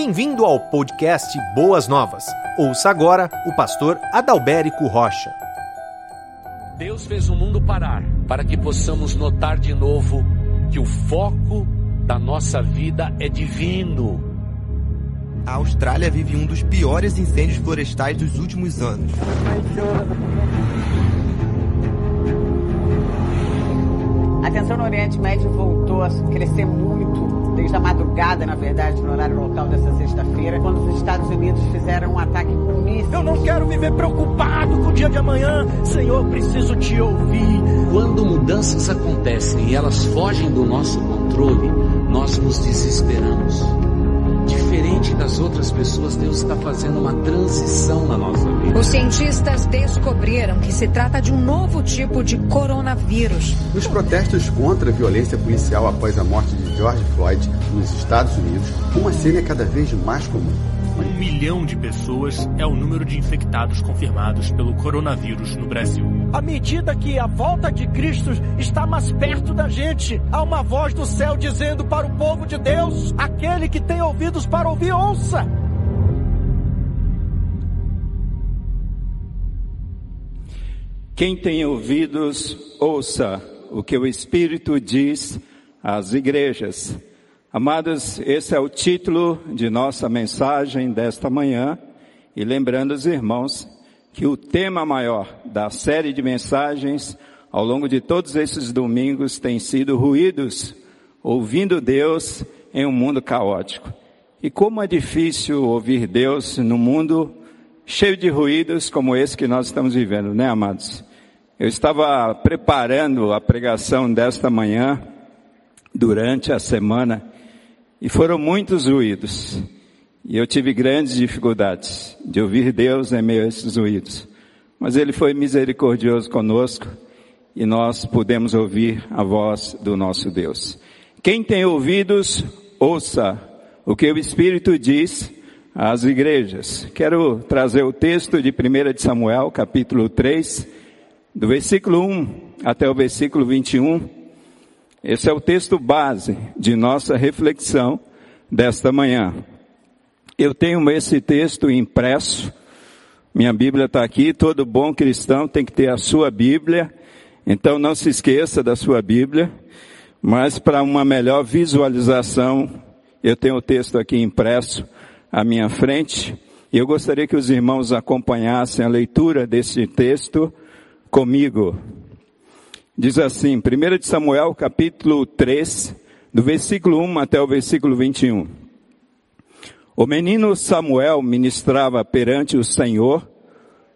Bem-vindo ao podcast Boas Novas. Ouça agora o pastor Adalberico Rocha. Deus fez o mundo parar para que possamos notar de novo que o foco da nossa vida é divino. A Austrália vive um dos piores incêndios florestais dos últimos anos. A tensão no Oriente Médio voltou a crescer muito desde a madrugada, na verdade, no horário local dessa sexta-feira, quando os Estados Unidos fizeram um ataque com mísseis. Eu não quero viver preocupado com o dia de amanhã. Senhor, preciso te ouvir. Quando mudanças acontecem e elas fogem do nosso controle, nós nos desesperamos. Diferente das outras pessoas, Deus está fazendo uma transição na nossa vida. Os cientistas descobriram que se trata de um novo tipo de coronavírus. Nos protestos contra a violência policial após a morte George Floyd nos Estados Unidos, uma cena é cada vez mais comum. Um milhão de pessoas é o número de infectados confirmados pelo coronavírus no Brasil. À medida que a volta de Cristo está mais perto da gente, há uma voz do céu dizendo para o povo de Deus: aquele que tem ouvidos para ouvir, ouça. Quem tem ouvidos, ouça o que o Espírito diz às igrejas. Amados, esse é o título de nossa mensagem desta manhã. E lembrando os irmãos que o tema maior da série de mensagens ao longo de todos esses domingos tem sido ruídos, ouvindo Deus em um mundo caótico. E como é difícil ouvir Deus no mundo cheio de ruídos como esse que nós estamos vivendo, né, amados? Eu estava preparando a pregação desta manhã, durante a semana, e foram muitos ruídos. E eu tive grandes dificuldades de ouvir Deus em meio a esses ruídos. Mas Ele foi misericordioso conosco e nós pudemos ouvir a voz do nosso Deus. Quem tem ouvidos, ouça o que o Espírito diz às igrejas. Quero trazer o texto de 1 de Samuel, capítulo 3, do versículo 1 até o versículo 21. Esse é o texto base de nossa reflexão desta manhã. Eu tenho esse texto impresso, minha Bíblia está aqui, todo bom cristão tem que ter a sua Bíblia, então não se esqueça da sua Bíblia, mas para uma melhor visualização, eu tenho o texto aqui impresso à minha frente, e eu gostaria que os irmãos acompanhassem a leitura desse texto, comigo. Diz assim, 1 de Samuel capítulo 3, do versículo 1 até o versículo 21. O menino Samuel ministrava perante o Senhor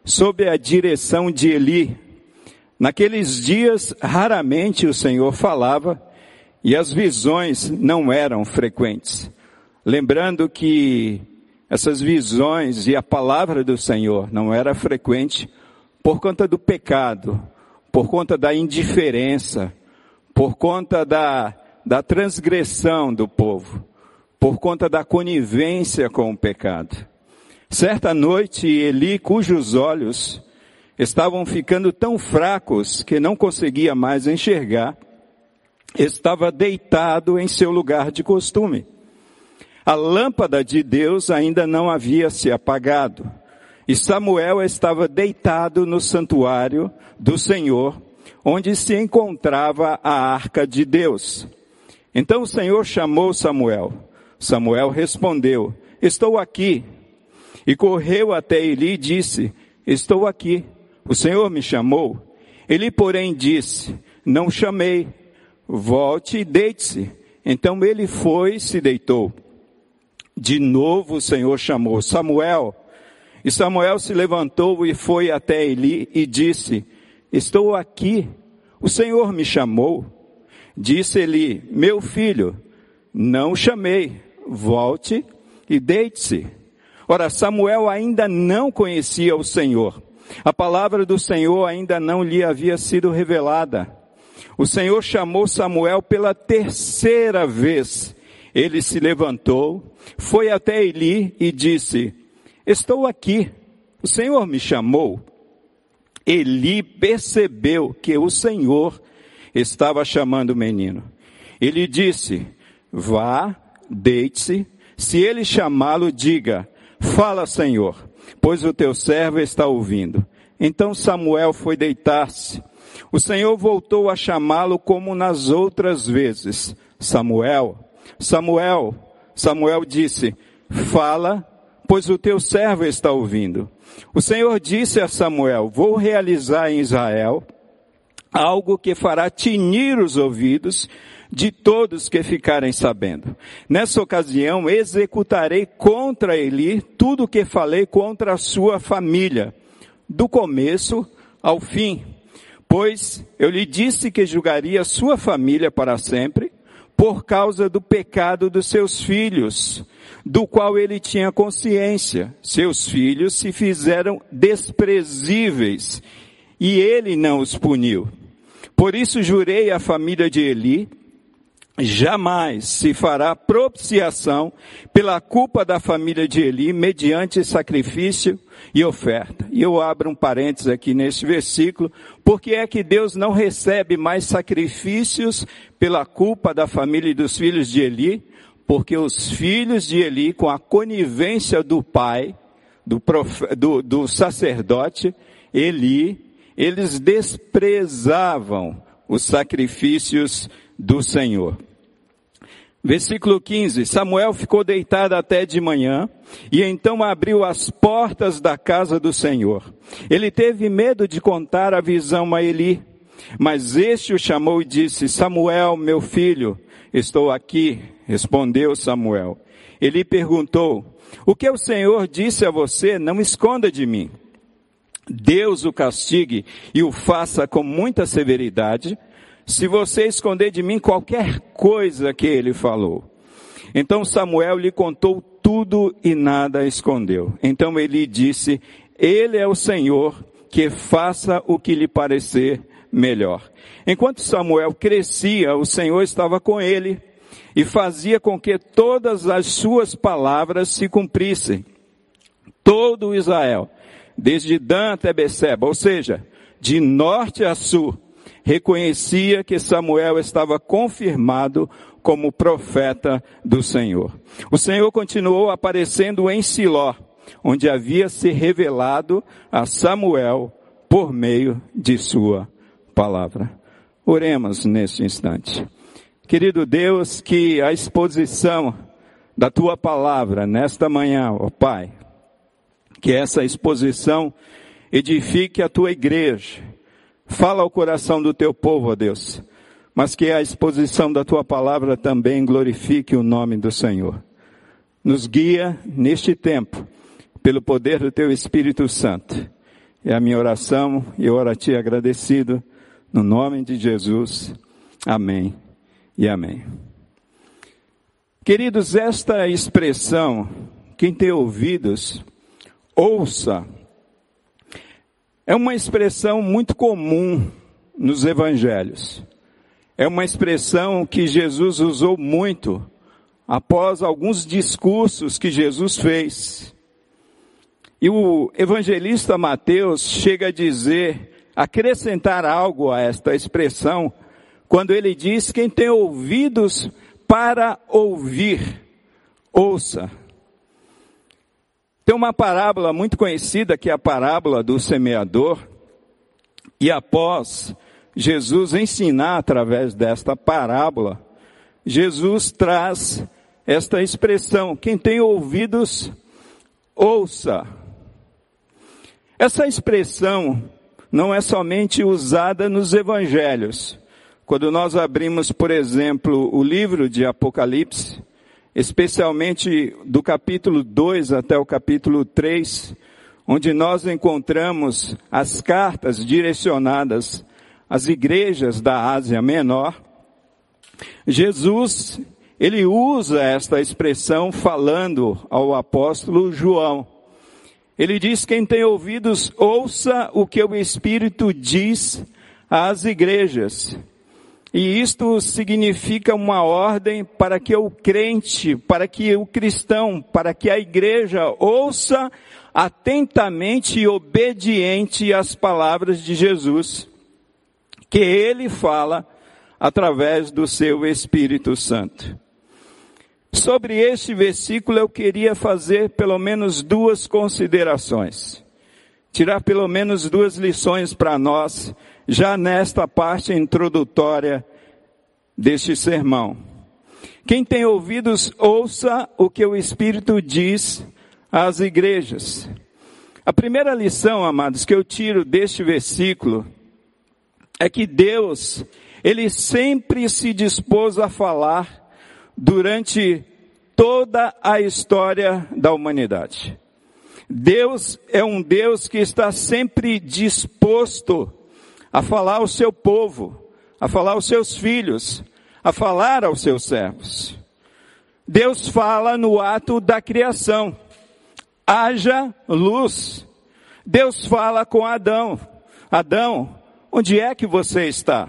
sob a direção de Eli. Naqueles dias, raramente o Senhor falava e as visões não eram frequentes. Lembrando que essas visões e a palavra do Senhor não era frequente por conta do pecado, por conta da indiferença, por conta da, da transgressão do povo, por conta da conivência com o pecado. Certa noite, Eli, cujos olhos estavam ficando tão fracos que não conseguia mais enxergar, estava deitado em seu lugar de costume. A lâmpada de Deus ainda não havia se apagado. E Samuel estava deitado no santuário do Senhor, onde se encontrava a arca de Deus. Então o Senhor chamou Samuel. Samuel respondeu, estou aqui. E correu até Eli e disse, estou aqui. O Senhor me chamou. Ele, porém, disse, não chamei. Volte e deite-se. Então ele foi e se deitou. De novo o Senhor chamou, Samuel. E Samuel se levantou e foi até Eli e disse, estou aqui, o Senhor me chamou. Disse Eli, meu filho, não chamei, volte e deite-se. Ora, Samuel ainda não conhecia o Senhor. A palavra do Senhor ainda não lhe havia sido revelada. O Senhor chamou Samuel pela terceira vez. Ele se levantou, foi até Eli e disse, Estou aqui. O Senhor me chamou. Eli percebeu que o Senhor estava chamando o menino. Ele disse, vá, deite-se, Se ele chamá-lo, diga: Fala, Senhor, pois o teu servo está ouvindo. Então Samuel foi deitar-se. O Senhor voltou a chamá-lo como nas outras vezes. Samuel, Samuel, Samuel disse: Fala, pois o teu servo está ouvindo. O Senhor disse a Samuel: Vou realizar em Israel algo que fará tinir os ouvidos de todos que ficarem sabendo. Nessa ocasião, executarei contra Eli tudo o que falei contra a sua família, do começo ao fim. Pois eu lhe disse que julgaria sua família para sempre, por causa do pecado dos seus filhos, do qual ele tinha consciência. Seus filhos se fizeram desprezíveis e ele não os puniu. Por isso jurei à família de Eli jamais se fará propiciação pela culpa da família de Eli mediante sacrifício e oferta. E eu abro um parênteses aqui neste versículo, porque é que Deus não recebe mais sacrifícios pela culpa da família e dos filhos de Eli, porque os filhos de Eli, com a conivência do pai, do, do, do sacerdote Eli, eles desprezavam os sacrifícios do Senhor. Versículo 15: Samuel ficou deitado até de manhã, e então abriu as portas da casa do Senhor. Ele teve medo de contar a visão a Eli, mas este o chamou e disse: Samuel, meu filho, estou aqui. Respondeu Samuel. Ele perguntou: O que o Senhor disse a você? Não esconda de mim. Deus o castigue e o faça com muita severidade se você esconder de mim qualquer coisa que ele falou. Então Samuel lhe contou tudo e nada escondeu. Então ele disse, ele é o Senhor que faça o que lhe parecer melhor. Enquanto Samuel crescia, o Senhor estava com ele e fazia com que todas as suas palavras se cumprissem. Todo Israel, desde Dan até Beceba, ou seja, de norte a sul, reconhecia que Samuel estava confirmado como profeta do Senhor. O Senhor continuou aparecendo em Siló, onde havia se revelado a Samuel por meio de sua palavra. Oremos neste instante. Querido Deus, que a exposição da tua palavra nesta manhã, ó Pai, que essa exposição edifique a tua igreja, Fala ao coração do teu povo, ó Deus, mas que a exposição da tua palavra também glorifique o nome do Senhor. Nos guia neste tempo, pelo poder do teu Espírito Santo. É a minha oração e oro a ti agradecido, no nome de Jesus. Amém e amém. Queridos, esta expressão, quem tem ouvidos, ouça é uma expressão muito comum nos evangelhos. É uma expressão que Jesus usou muito após alguns discursos que Jesus fez. E o evangelista Mateus chega a dizer, acrescentar algo a esta expressão, quando ele diz: quem tem ouvidos para ouvir, ouça. Tem uma parábola muito conhecida que é a parábola do semeador. E após Jesus ensinar através desta parábola, Jesus traz esta expressão: quem tem ouvidos, ouça. Essa expressão não é somente usada nos evangelhos. Quando nós abrimos, por exemplo, o livro de Apocalipse, especialmente do capítulo 2 até o capítulo 3, onde nós encontramos as cartas direcionadas às igrejas da Ásia Menor, Jesus, ele usa esta expressão falando ao apóstolo João. Ele diz: quem tem ouvidos, ouça o que o Espírito diz às igrejas. E isto significa uma ordem para que o crente, para que o cristão, para que a igreja ouça atentamente e obediente às palavras de Jesus, que ele fala através do seu Espírito Santo. Sobre este versículo eu queria fazer pelo menos duas considerações. Tirar pelo menos duas lições para nós, já nesta parte introdutória deste sermão. Quem tem ouvidos, ouça o que o Espírito diz às igrejas. A primeira lição, amados, que eu tiro deste versículo é que Deus, Ele sempre se dispôs a falar durante toda a história da humanidade. Deus é um Deus que está sempre disposto a falar ao seu povo, a falar aos seus filhos, a falar aos seus servos. Deus fala no ato da criação. Haja luz. Deus fala com Adão. Adão, onde é que você está?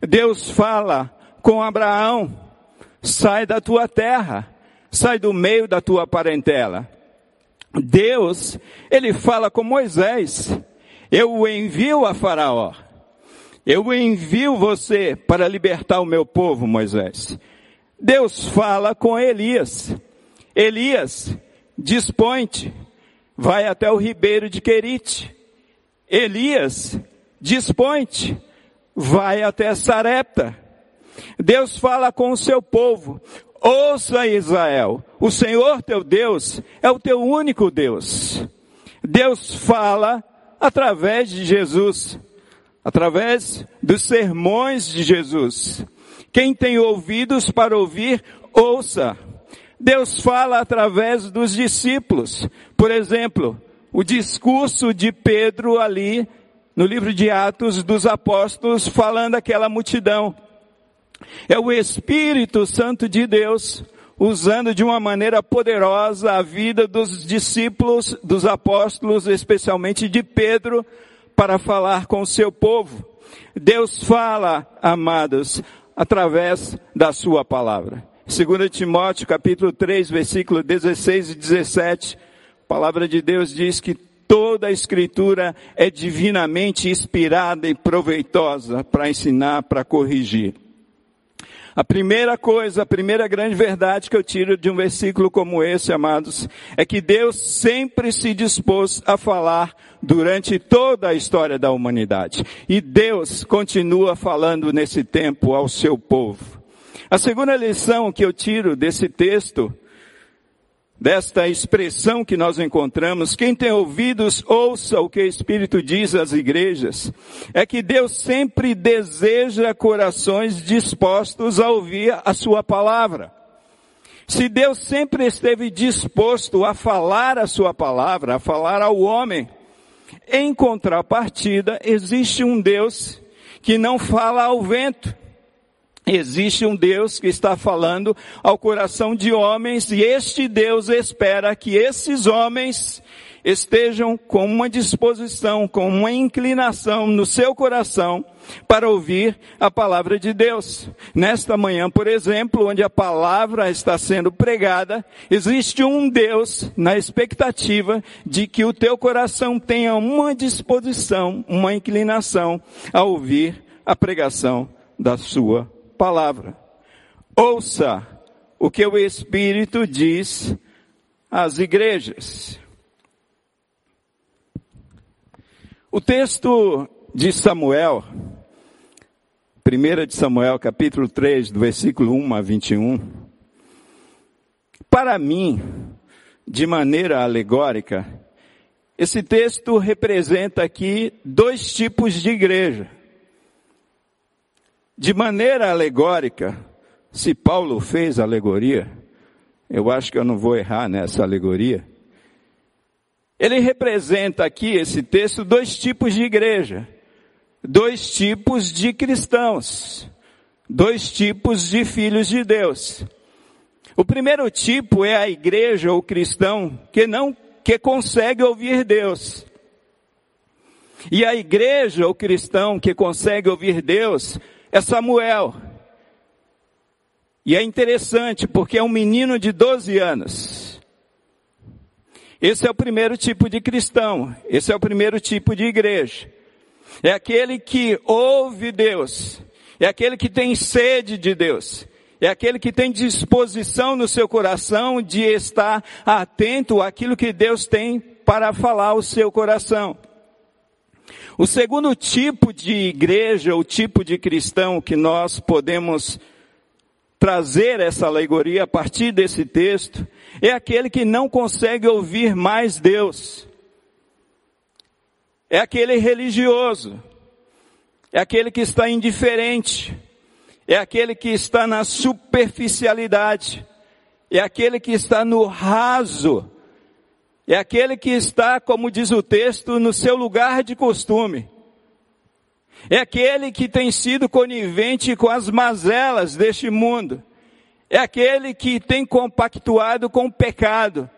Deus fala com Abraão. Sai da tua terra. Sai do meio da tua parentela. Deus, ele fala com Moisés. Eu o envio a Faraó. Eu envio você para libertar o meu povo, Moisés. Deus fala com Elias. Elias, dispõe-te, vai até o ribeiro de Querite. Elias, dispõe-te, vai até Sarepta. Deus fala com o seu povo. Ouça Israel, o Senhor teu Deus é o teu único Deus. Deus fala através de Jesus através dos sermões de Jesus. Quem tem ouvidos para ouvir, ouça. Deus fala através dos discípulos. Por exemplo, o discurso de Pedro ali no livro de Atos dos Apóstolos falando aquela multidão. É o Espírito Santo de Deus usando de uma maneira poderosa a vida dos discípulos, dos apóstolos, especialmente de Pedro, para falar com o seu povo. Deus fala, amados, através da sua palavra. 2 Timóteo capítulo 3, versículo 16 e 17, a palavra de Deus diz que toda a escritura é divinamente inspirada e proveitosa para ensinar, para corrigir. A primeira coisa, a primeira grande verdade que eu tiro de um versículo como esse, amados, é que Deus sempre se dispôs a falar durante toda a história da humanidade. E Deus continua falando nesse tempo ao seu povo. A segunda lição que eu tiro desse texto desta expressão que nós encontramos, quem tem ouvidos, ouça o que o Espírito diz às igrejas, é que Deus sempre deseja corações dispostos a ouvir a sua palavra. Se Deus sempre esteve disposto a falar a sua palavra, a falar ao homem, em contrapartida, existe um Deus que não fala ao vento. Existe um Deus que está falando ao coração de homens e este Deus espera que esses homens estejam com uma disposição, com uma inclinação no seu coração para ouvir a palavra de Deus. Nesta manhã, por exemplo, onde a palavra está sendo pregada, existe um Deus na expectativa de que o teu coração tenha uma disposição, uma inclinação a ouvir a pregação da sua palavra. Ouça o que o Espírito diz às igrejas. O texto de Samuel, 1 de Samuel, capítulo 3, do versículo 1 a 21, para mim, de maneira alegórica, esse texto representa aqui dois tipos de igreja. De maneira alegórica, se Paulo fez alegoria, eu acho que eu não vou errar nessa alegoria. Ele representa aqui, esse texto, dois tipos de igreja, dois tipos de cristãos, dois tipos de filhos de Deus. O primeiro tipo é a igreja ou cristão que não, que consegue ouvir Deus. E a igreja ou cristão que consegue ouvir Deus é Samuel. E é interessante porque é um menino de 12 anos. Esse é o primeiro tipo de cristão. Esse é o primeiro tipo de igreja. É aquele que ouve Deus. É aquele que tem sede de Deus. é aquele que tem disposição no seu coração de estar atento àquilo que Deus tem para falar ao seu coração. O segundo tipo de igreja, o tipo de cristão que nós podemos trazer essa alegoria a partir desse texto, é aquele que não consegue ouvir mais Deus. É aquele religioso. É aquele que está indiferente é aquele que está na superficialidade, é aquele que está no raso, é aquele que está, como diz o texto, no seu lugar de costume. É aquele que tem sido conivente com as mazelas deste mundo. É aquele que tem compactuado com o pecado.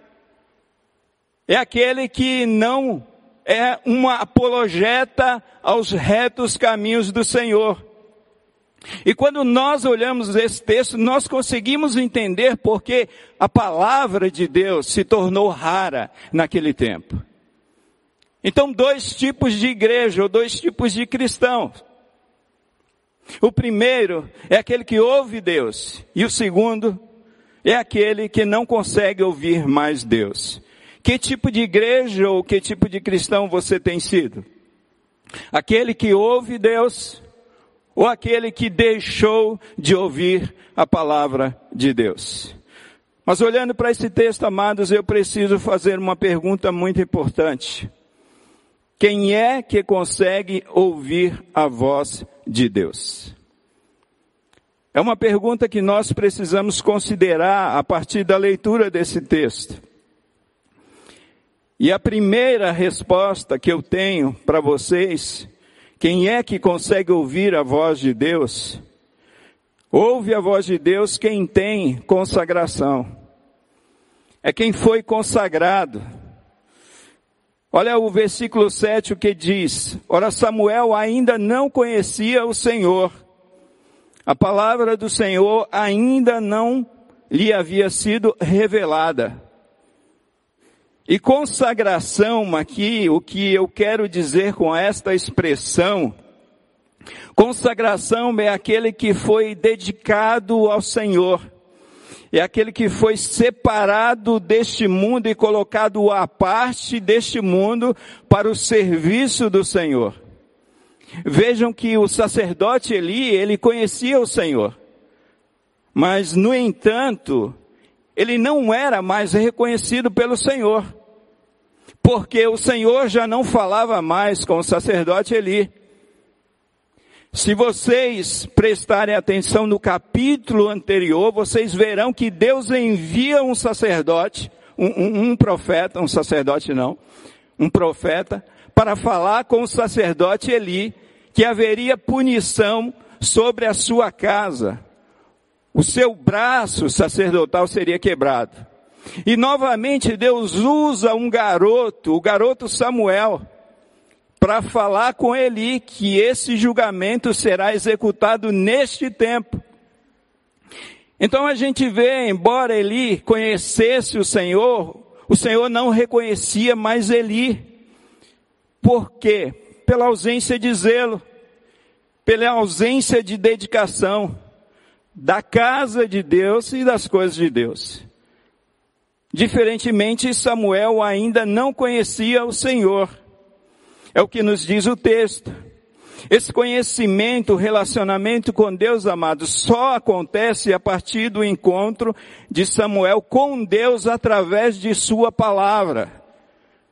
É aquele que não é uma apologeta aos retos caminhos do Senhor. E quando nós olhamos esse texto, nós conseguimos entender porque a palavra de Deus se tornou rara naquele tempo. Então, dois tipos de igreja, ou dois tipos de cristãos. O primeiro é aquele que ouve Deus, e o segundo é aquele que não consegue ouvir mais Deus. Que tipo de igreja ou que tipo de cristão você tem sido? Aquele que ouve Deus ou aquele que deixou de ouvir a palavra de Deus. Mas olhando para esse texto, amados, eu preciso fazer uma pergunta muito importante. Quem é que consegue ouvir a voz de Deus? É uma pergunta que nós precisamos considerar a partir da leitura desse texto. E a primeira resposta que eu tenho para vocês quem é que consegue ouvir a voz de Deus? Ouve a voz de Deus quem tem consagração. É quem foi consagrado. Olha o versículo 7 o que diz. Ora, Samuel ainda não conhecia o Senhor. A palavra do Senhor ainda não lhe havia sido revelada. E consagração aqui, o que eu quero dizer com esta expressão, consagração é aquele que foi dedicado ao Senhor. É aquele que foi separado deste mundo e colocado à parte deste mundo para o serviço do Senhor. Vejam que o sacerdote Eli, ele conhecia o Senhor. Mas, no entanto, ele não era mais reconhecido pelo Senhor. Porque o Senhor já não falava mais com o sacerdote Eli. Se vocês prestarem atenção no capítulo anterior, vocês verão que Deus envia um sacerdote, um, um, um profeta, um sacerdote não, um profeta, para falar com o sacerdote Eli que haveria punição sobre a sua casa o seu braço sacerdotal seria quebrado. E novamente Deus usa um garoto, o garoto Samuel, para falar com Eli que esse julgamento será executado neste tempo. Então a gente vê, embora Eli conhecesse o Senhor, o Senhor não reconhecia mais Eli. Por quê? Pela ausência de zelo, pela ausência de dedicação da casa de Deus e das coisas de Deus. Diferentemente, Samuel ainda não conhecia o Senhor. É o que nos diz o texto. Esse conhecimento, relacionamento com Deus, amado, só acontece a partir do encontro de Samuel com Deus através de sua palavra.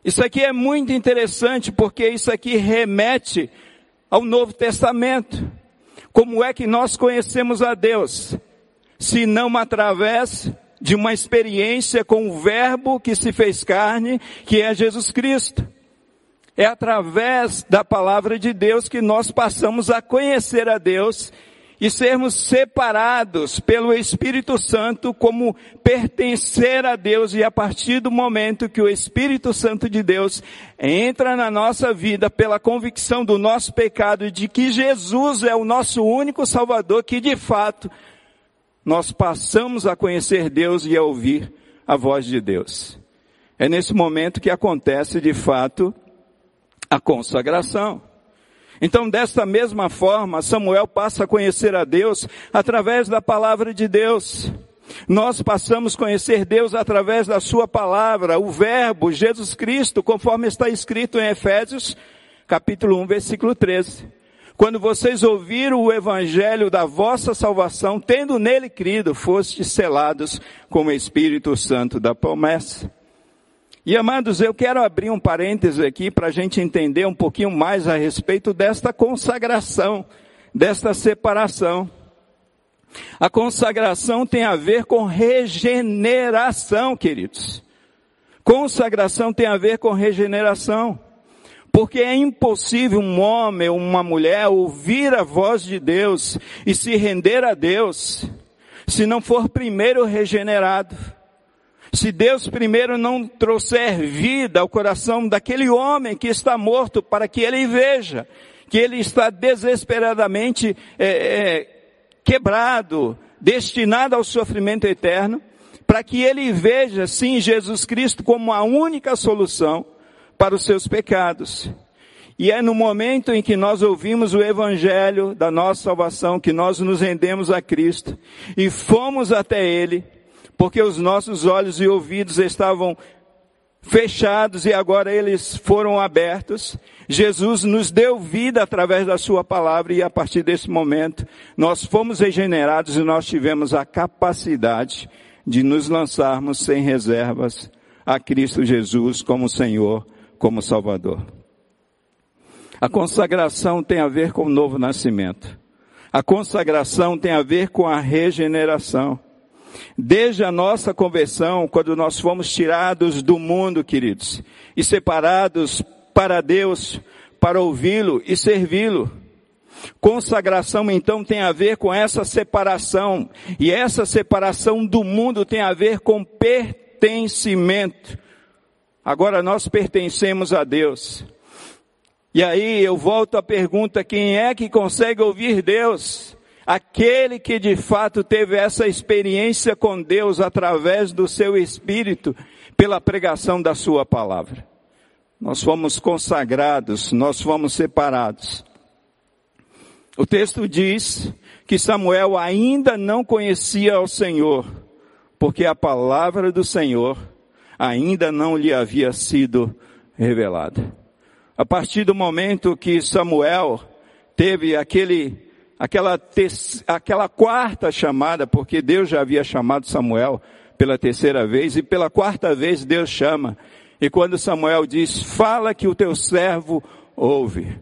Isso aqui é muito interessante porque isso aqui remete ao Novo Testamento. Como é que nós conhecemos a Deus? Se não através de uma experiência com o Verbo que se fez carne, que é Jesus Cristo. É através da palavra de Deus que nós passamos a conhecer a Deus e sermos separados pelo Espírito Santo como pertencer a Deus e a partir do momento que o Espírito Santo de Deus entra na nossa vida pela convicção do nosso pecado e de que Jesus é o nosso único Salvador, que de fato nós passamos a conhecer Deus e a ouvir a voz de Deus. É nesse momento que acontece de fato a consagração. Então, desta mesma forma, Samuel passa a conhecer a Deus através da palavra de Deus. Nós passamos a conhecer Deus através da Sua palavra, o Verbo, Jesus Cristo, conforme está escrito em Efésios, capítulo 1, versículo 13. Quando vocês ouviram o evangelho da vossa salvação, tendo nele crido, fostes selados com o Espírito Santo da promessa. E amados, eu quero abrir um parêntese aqui para a gente entender um pouquinho mais a respeito desta consagração, desta separação. A consagração tem a ver com regeneração, queridos. Consagração tem a ver com regeneração. Porque é impossível um homem ou uma mulher ouvir a voz de Deus e se render a Deus se não for primeiro regenerado. Se Deus primeiro não trouxer vida ao coração daquele homem que está morto para que ele veja que ele está desesperadamente é, é, quebrado, destinado ao sofrimento eterno, para que ele veja sim Jesus Cristo como a única solução para os seus pecados. E é no momento em que nós ouvimos o evangelho da nossa salvação que nós nos rendemos a Cristo e fomos até ele, porque os nossos olhos e ouvidos estavam fechados e agora eles foram abertos. Jesus nos deu vida através da sua palavra e a partir desse momento nós fomos regenerados e nós tivemos a capacidade de nos lançarmos sem reservas a Cristo Jesus como Senhor, como Salvador. A consagração tem a ver com o novo nascimento. A consagração tem a ver com a regeneração. Desde a nossa conversão, quando nós fomos tirados do mundo, queridos, e separados para Deus, para ouvi-lo e servi-lo. Consagração então tem a ver com essa separação, e essa separação do mundo tem a ver com pertencimento. Agora nós pertencemos a Deus. E aí eu volto à pergunta: quem é que consegue ouvir Deus? Aquele que de fato teve essa experiência com Deus através do seu Espírito, pela pregação da Sua palavra. Nós fomos consagrados, nós fomos separados. O texto diz que Samuel ainda não conhecia o Senhor, porque a palavra do Senhor ainda não lhe havia sido revelada. A partir do momento que Samuel teve aquele aquela, aquela quarta chamada, porque Deus já havia chamado Samuel pela terceira vez, e pela quarta vez Deus chama. E quando Samuel diz, fala que o teu servo ouve.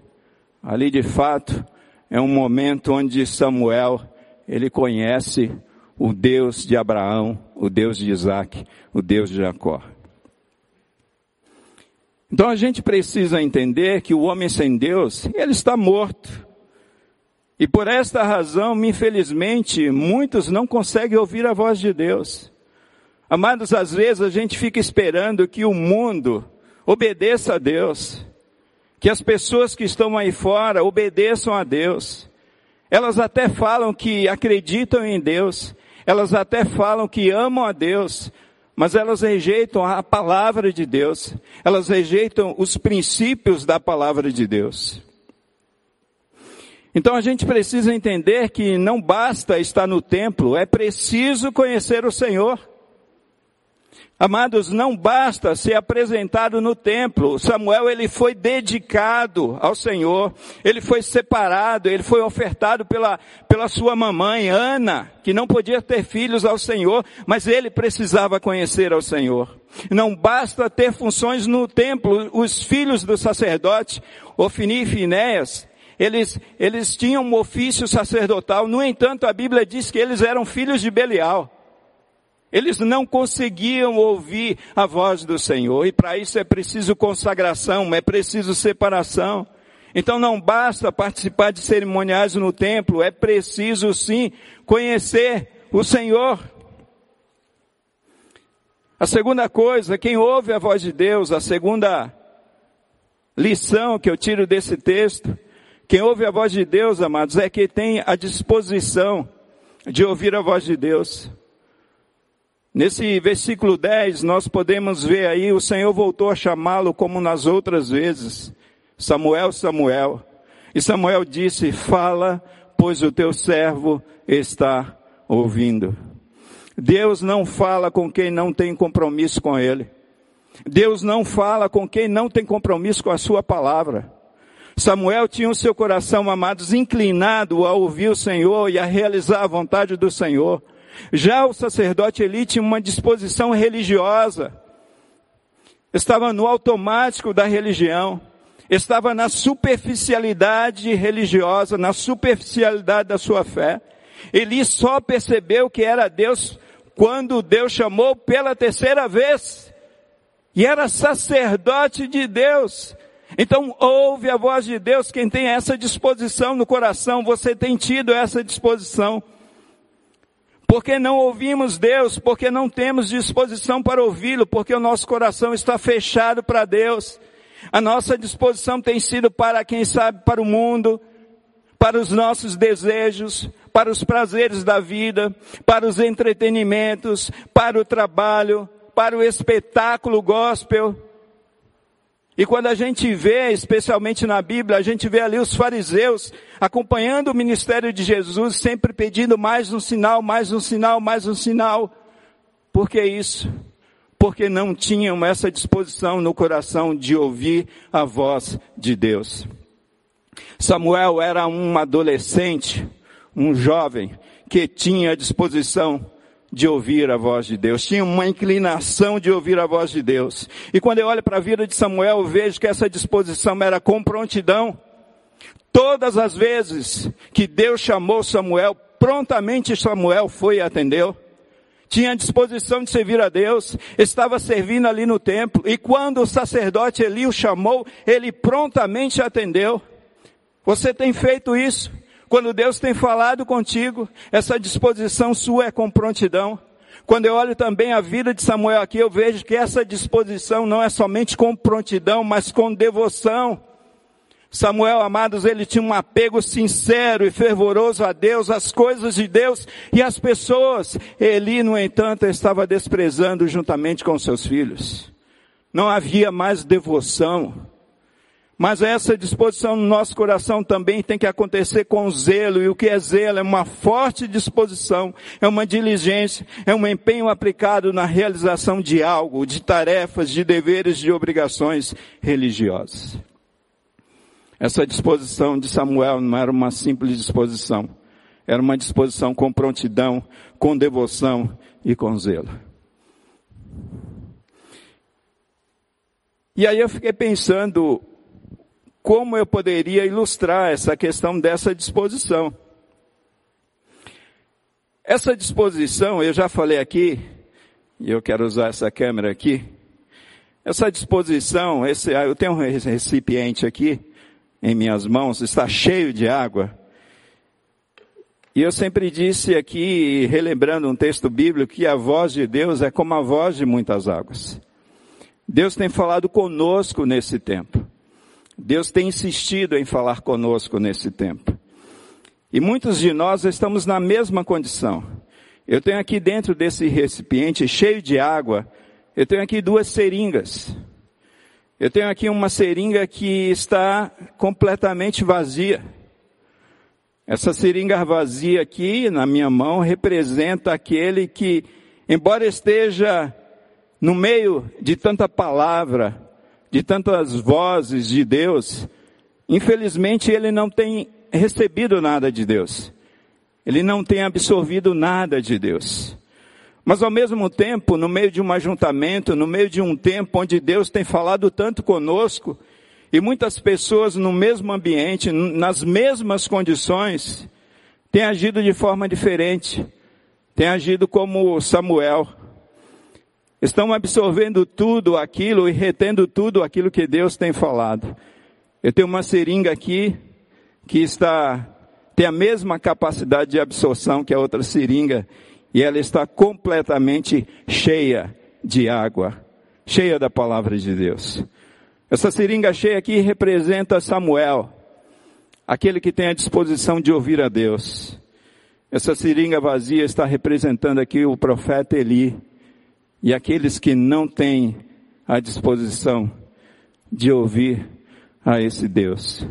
Ali de fato é um momento onde Samuel, ele conhece o Deus de Abraão, o Deus de Isaac, o Deus de Jacó. Então a gente precisa entender que o homem sem Deus, ele está morto. E por esta razão, infelizmente, muitos não conseguem ouvir a voz de Deus. Amados, às vezes a gente fica esperando que o mundo obedeça a Deus, que as pessoas que estão aí fora obedeçam a Deus. Elas até falam que acreditam em Deus, elas até falam que amam a Deus, mas elas rejeitam a palavra de Deus, elas rejeitam os princípios da palavra de Deus. Então a gente precisa entender que não basta estar no templo, é preciso conhecer o Senhor. Amados, não basta ser apresentado no templo. Samuel, ele foi dedicado ao Senhor. Ele foi separado, ele foi ofertado pela, pela sua mamãe, Ana, que não podia ter filhos ao Senhor, mas ele precisava conhecer ao Senhor. Não basta ter funções no templo. Os filhos do sacerdote, Ofini e Finéas, eles, eles tinham um ofício sacerdotal, no entanto a Bíblia diz que eles eram filhos de Belial. Eles não conseguiam ouvir a voz do Senhor, e para isso é preciso consagração, é preciso separação. Então não basta participar de cerimoniais no templo, é preciso sim conhecer o Senhor. A segunda coisa, quem ouve a voz de Deus, a segunda lição que eu tiro desse texto, quem ouve a voz de Deus, amados, é quem tem a disposição de ouvir a voz de Deus. Nesse versículo 10, nós podemos ver aí, o Senhor voltou a chamá-lo como nas outras vezes. Samuel, Samuel. E Samuel disse, fala, pois o teu servo está ouvindo. Deus não fala com quem não tem compromisso com Ele. Deus não fala com quem não tem compromisso com a sua palavra. Samuel tinha o seu coração, amados, inclinado a ouvir o Senhor e a realizar a vontade do Senhor. Já o sacerdote Eli tinha uma disposição religiosa. Estava no automático da religião. Estava na superficialidade religiosa, na superficialidade da sua fé. Eli só percebeu que era Deus quando Deus chamou pela terceira vez. E era sacerdote de Deus. Então ouve a voz de Deus quem tem essa disposição no coração. Você tem tido essa disposição. Porque não ouvimos Deus, porque não temos disposição para ouvi-lo, porque o nosso coração está fechado para Deus. A nossa disposição tem sido para quem sabe, para o mundo, para os nossos desejos, para os prazeres da vida, para os entretenimentos, para o trabalho, para o espetáculo gospel. E quando a gente vê, especialmente na Bíblia, a gente vê ali os fariseus acompanhando o ministério de Jesus, sempre pedindo mais um sinal, mais um sinal, mais um sinal. Por que isso? Porque não tinham essa disposição no coração de ouvir a voz de Deus. Samuel era um adolescente, um jovem, que tinha disposição de ouvir a voz de Deus, tinha uma inclinação de ouvir a voz de Deus. E quando eu olho para a vida de Samuel, eu vejo que essa disposição era com prontidão. Todas as vezes que Deus chamou Samuel, prontamente Samuel foi e atendeu. Tinha disposição de servir a Deus, estava servindo ali no templo, e quando o sacerdote Eli o chamou, ele prontamente atendeu. Você tem feito isso? Quando Deus tem falado contigo, essa disposição sua é com prontidão. Quando eu olho também a vida de Samuel aqui, eu vejo que essa disposição não é somente com prontidão, mas com devoção. Samuel, amados, ele tinha um apego sincero e fervoroso a Deus, às coisas de Deus e às pessoas. Eli, no entanto, estava desprezando juntamente com seus filhos. Não havia mais devoção. Mas essa disposição no nosso coração também tem que acontecer com zelo. E o que é zelo? É uma forte disposição, é uma diligência, é um empenho aplicado na realização de algo, de tarefas, de deveres, de obrigações religiosas. Essa disposição de Samuel não era uma simples disposição. Era uma disposição com prontidão, com devoção e com zelo. E aí eu fiquei pensando, como eu poderia ilustrar essa questão dessa disposição. Essa disposição, eu já falei aqui, e eu quero usar essa câmera aqui. Essa disposição, esse, eu tenho um recipiente aqui em minhas mãos, está cheio de água. E eu sempre disse aqui, relembrando um texto bíblico, que a voz de Deus é como a voz de muitas águas. Deus tem falado conosco nesse tempo. Deus tem insistido em falar conosco nesse tempo. E muitos de nós estamos na mesma condição. Eu tenho aqui dentro desse recipiente cheio de água, eu tenho aqui duas seringas. Eu tenho aqui uma seringa que está completamente vazia. Essa seringa vazia aqui na minha mão representa aquele que, embora esteja no meio de tanta palavra, de tantas vozes de Deus, infelizmente ele não tem recebido nada de Deus. Ele não tem absorvido nada de Deus. Mas ao mesmo tempo, no meio de um ajuntamento, no meio de um tempo onde Deus tem falado tanto conosco, e muitas pessoas no mesmo ambiente, nas mesmas condições, têm agido de forma diferente. Têm agido como Samuel, estão absorvendo tudo aquilo e retendo tudo aquilo que Deus tem falado. Eu tenho uma seringa aqui que está tem a mesma capacidade de absorção que a outra seringa e ela está completamente cheia de água, cheia da palavra de Deus. Essa seringa cheia aqui representa Samuel, aquele que tem a disposição de ouvir a Deus. Essa seringa vazia está representando aqui o profeta Eli, e aqueles que não têm a disposição de ouvir a esse Deus.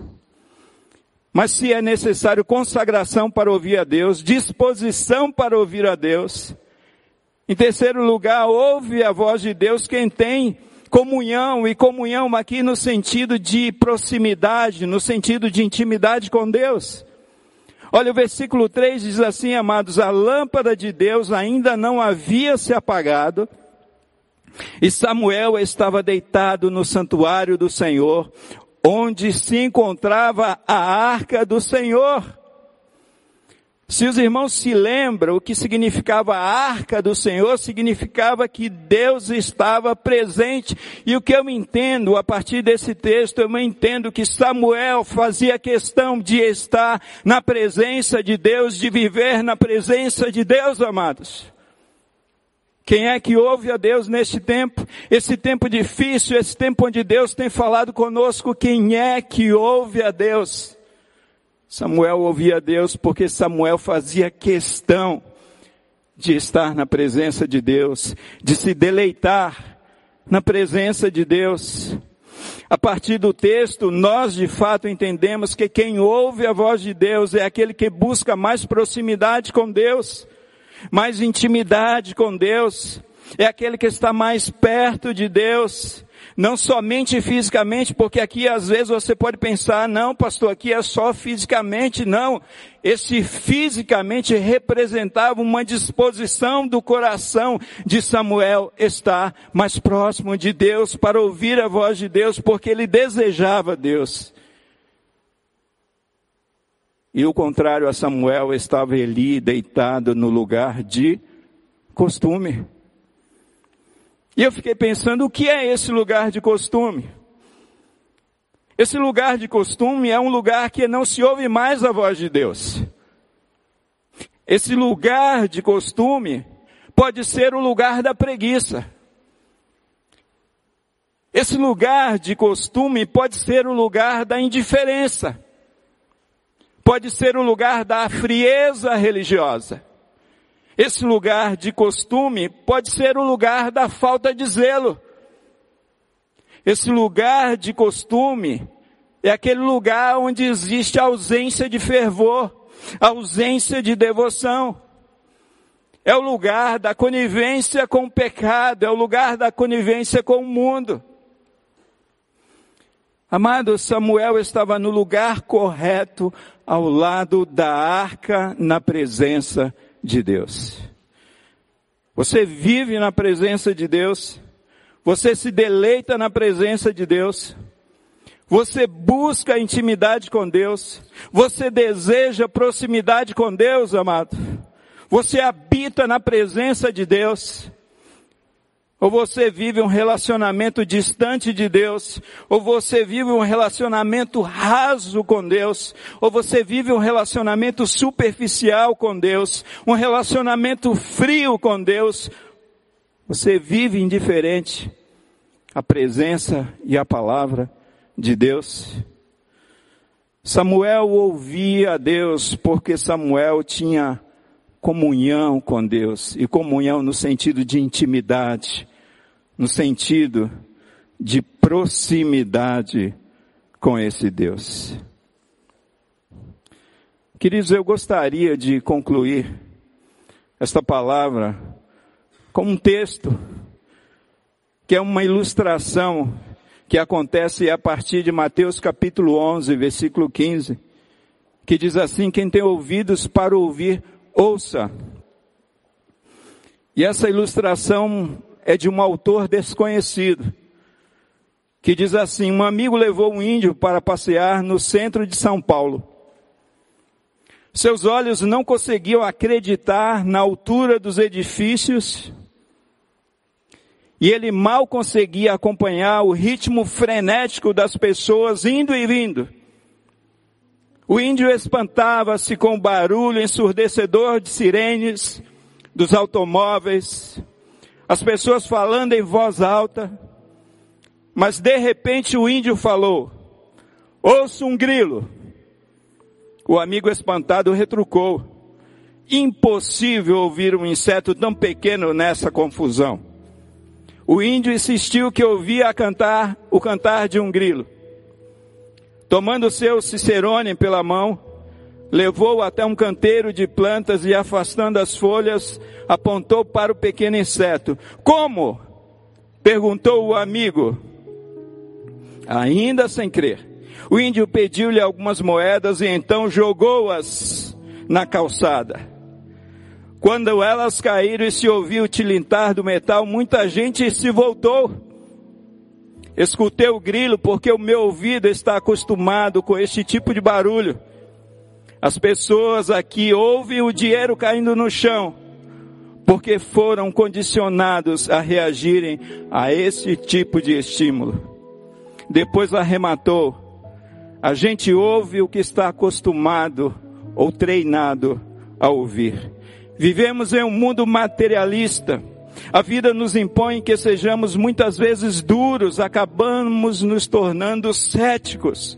Mas se é necessário consagração para ouvir a Deus, disposição para ouvir a Deus. Em terceiro lugar, ouve a voz de Deus quem tem comunhão, e comunhão aqui no sentido de proximidade, no sentido de intimidade com Deus. Olha, o versículo 3 diz assim, amados, a lâmpada de Deus ainda não havia se apagado, e Samuel estava deitado no santuário do Senhor, onde se encontrava a arca do Senhor. Se os irmãos se lembram o que significava a arca do Senhor, significava que Deus estava presente. E o que eu entendo a partir desse texto, eu entendo que Samuel fazia questão de estar na presença de Deus, de viver na presença de Deus, amados. Quem é que ouve a Deus neste tempo? Esse tempo difícil, esse tempo onde Deus tem falado conosco, quem é que ouve a Deus? Samuel ouvia Deus porque Samuel fazia questão de estar na presença de Deus, de se deleitar na presença de Deus. A partir do texto, nós de fato entendemos que quem ouve a voz de Deus é aquele que busca mais proximidade com Deus, mais intimidade com Deus, é aquele que está mais perto de Deus, não somente fisicamente, porque aqui às vezes você pode pensar, não, pastor, aqui é só fisicamente, não. Esse fisicamente representava uma disposição do coração de Samuel estar mais próximo de Deus para ouvir a voz de Deus, porque ele desejava Deus. E o contrário a Samuel estava ali deitado no lugar de costume. E eu fiquei pensando, o que é esse lugar de costume? Esse lugar de costume é um lugar que não se ouve mais a voz de Deus. Esse lugar de costume pode ser o lugar da preguiça. Esse lugar de costume pode ser o lugar da indiferença. Pode ser o lugar da frieza religiosa. Esse lugar de costume pode ser o lugar da falta de zelo. Esse lugar de costume é aquele lugar onde existe ausência de fervor, ausência de devoção. É o lugar da conivência com o pecado, é o lugar da conivência com o mundo. Amado, Samuel estava no lugar correto, ao lado da arca, na presença de de Deus. Você vive na presença de Deus. Você se deleita na presença de Deus. Você busca intimidade com Deus. Você deseja proximidade com Deus, amado. Você habita na presença de Deus. Ou você vive um relacionamento distante de Deus, ou você vive um relacionamento raso com Deus, ou você vive um relacionamento superficial com Deus, um relacionamento frio com Deus. Você vive indiferente à presença e à palavra de Deus. Samuel ouvia a Deus porque Samuel tinha comunhão com Deus, e comunhão no sentido de intimidade, no sentido de proximidade com esse Deus. Queridos, eu gostaria de concluir esta palavra com um texto que é uma ilustração que acontece a partir de Mateus capítulo 11, versículo 15, que diz assim: quem tem ouvidos para ouvir, ouça. E essa ilustração é de um autor desconhecido, que diz assim: um amigo levou um índio para passear no centro de São Paulo. Seus olhos não conseguiam acreditar na altura dos edifícios e ele mal conseguia acompanhar o ritmo frenético das pessoas indo e vindo. O índio espantava-se com o barulho ensurdecedor de sirenes, dos automóveis, as pessoas falando em voz alta, mas de repente o índio falou: Ouço um grilo. O amigo espantado retrucou: Impossível ouvir um inseto tão pequeno nessa confusão. O índio insistiu que ouvia cantar o cantar de um grilo. Tomando seu Cicerone pela mão, levou-o até um canteiro de plantas e, afastando as folhas, apontou para o pequeno inseto. Como? perguntou o amigo, ainda sem crer. O índio pediu-lhe algumas moedas e então jogou-as na calçada. Quando elas caíram e se ouviu o tilintar do metal, muita gente se voltou. Escutei o grilo porque o meu ouvido está acostumado com este tipo de barulho. As pessoas aqui ouvem o dinheiro caindo no chão, porque foram condicionados a reagirem a esse tipo de estímulo. Depois arrematou. A gente ouve o que está acostumado ou treinado a ouvir. Vivemos em um mundo materialista. A vida nos impõe que sejamos muitas vezes duros, acabamos nos tornando céticos.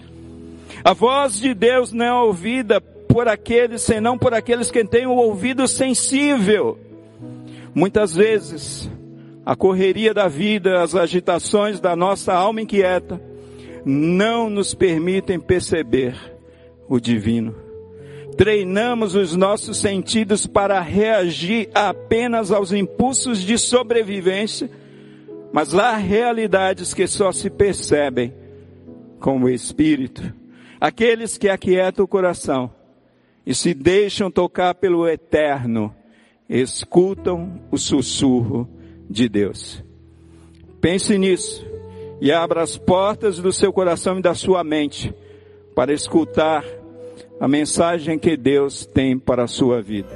A voz de Deus não é ouvida por aqueles, senão por aqueles que têm o ouvido sensível. Muitas vezes, a correria da vida, as agitações da nossa alma inquieta, não nos permitem perceber o divino. Treinamos os nossos sentidos para reagir apenas aos impulsos de sobrevivência, mas há realidades que só se percebem com o Espírito. Aqueles que aquietam o coração e se deixam tocar pelo Eterno, escutam o sussurro de Deus. Pense nisso e abra as portas do seu coração e da sua mente para escutar a mensagem que Deus tem para a sua vida.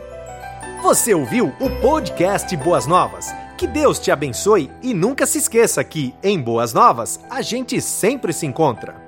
Você ouviu o podcast Boas Novas? Que Deus te abençoe e nunca se esqueça que, em Boas Novas, a gente sempre se encontra.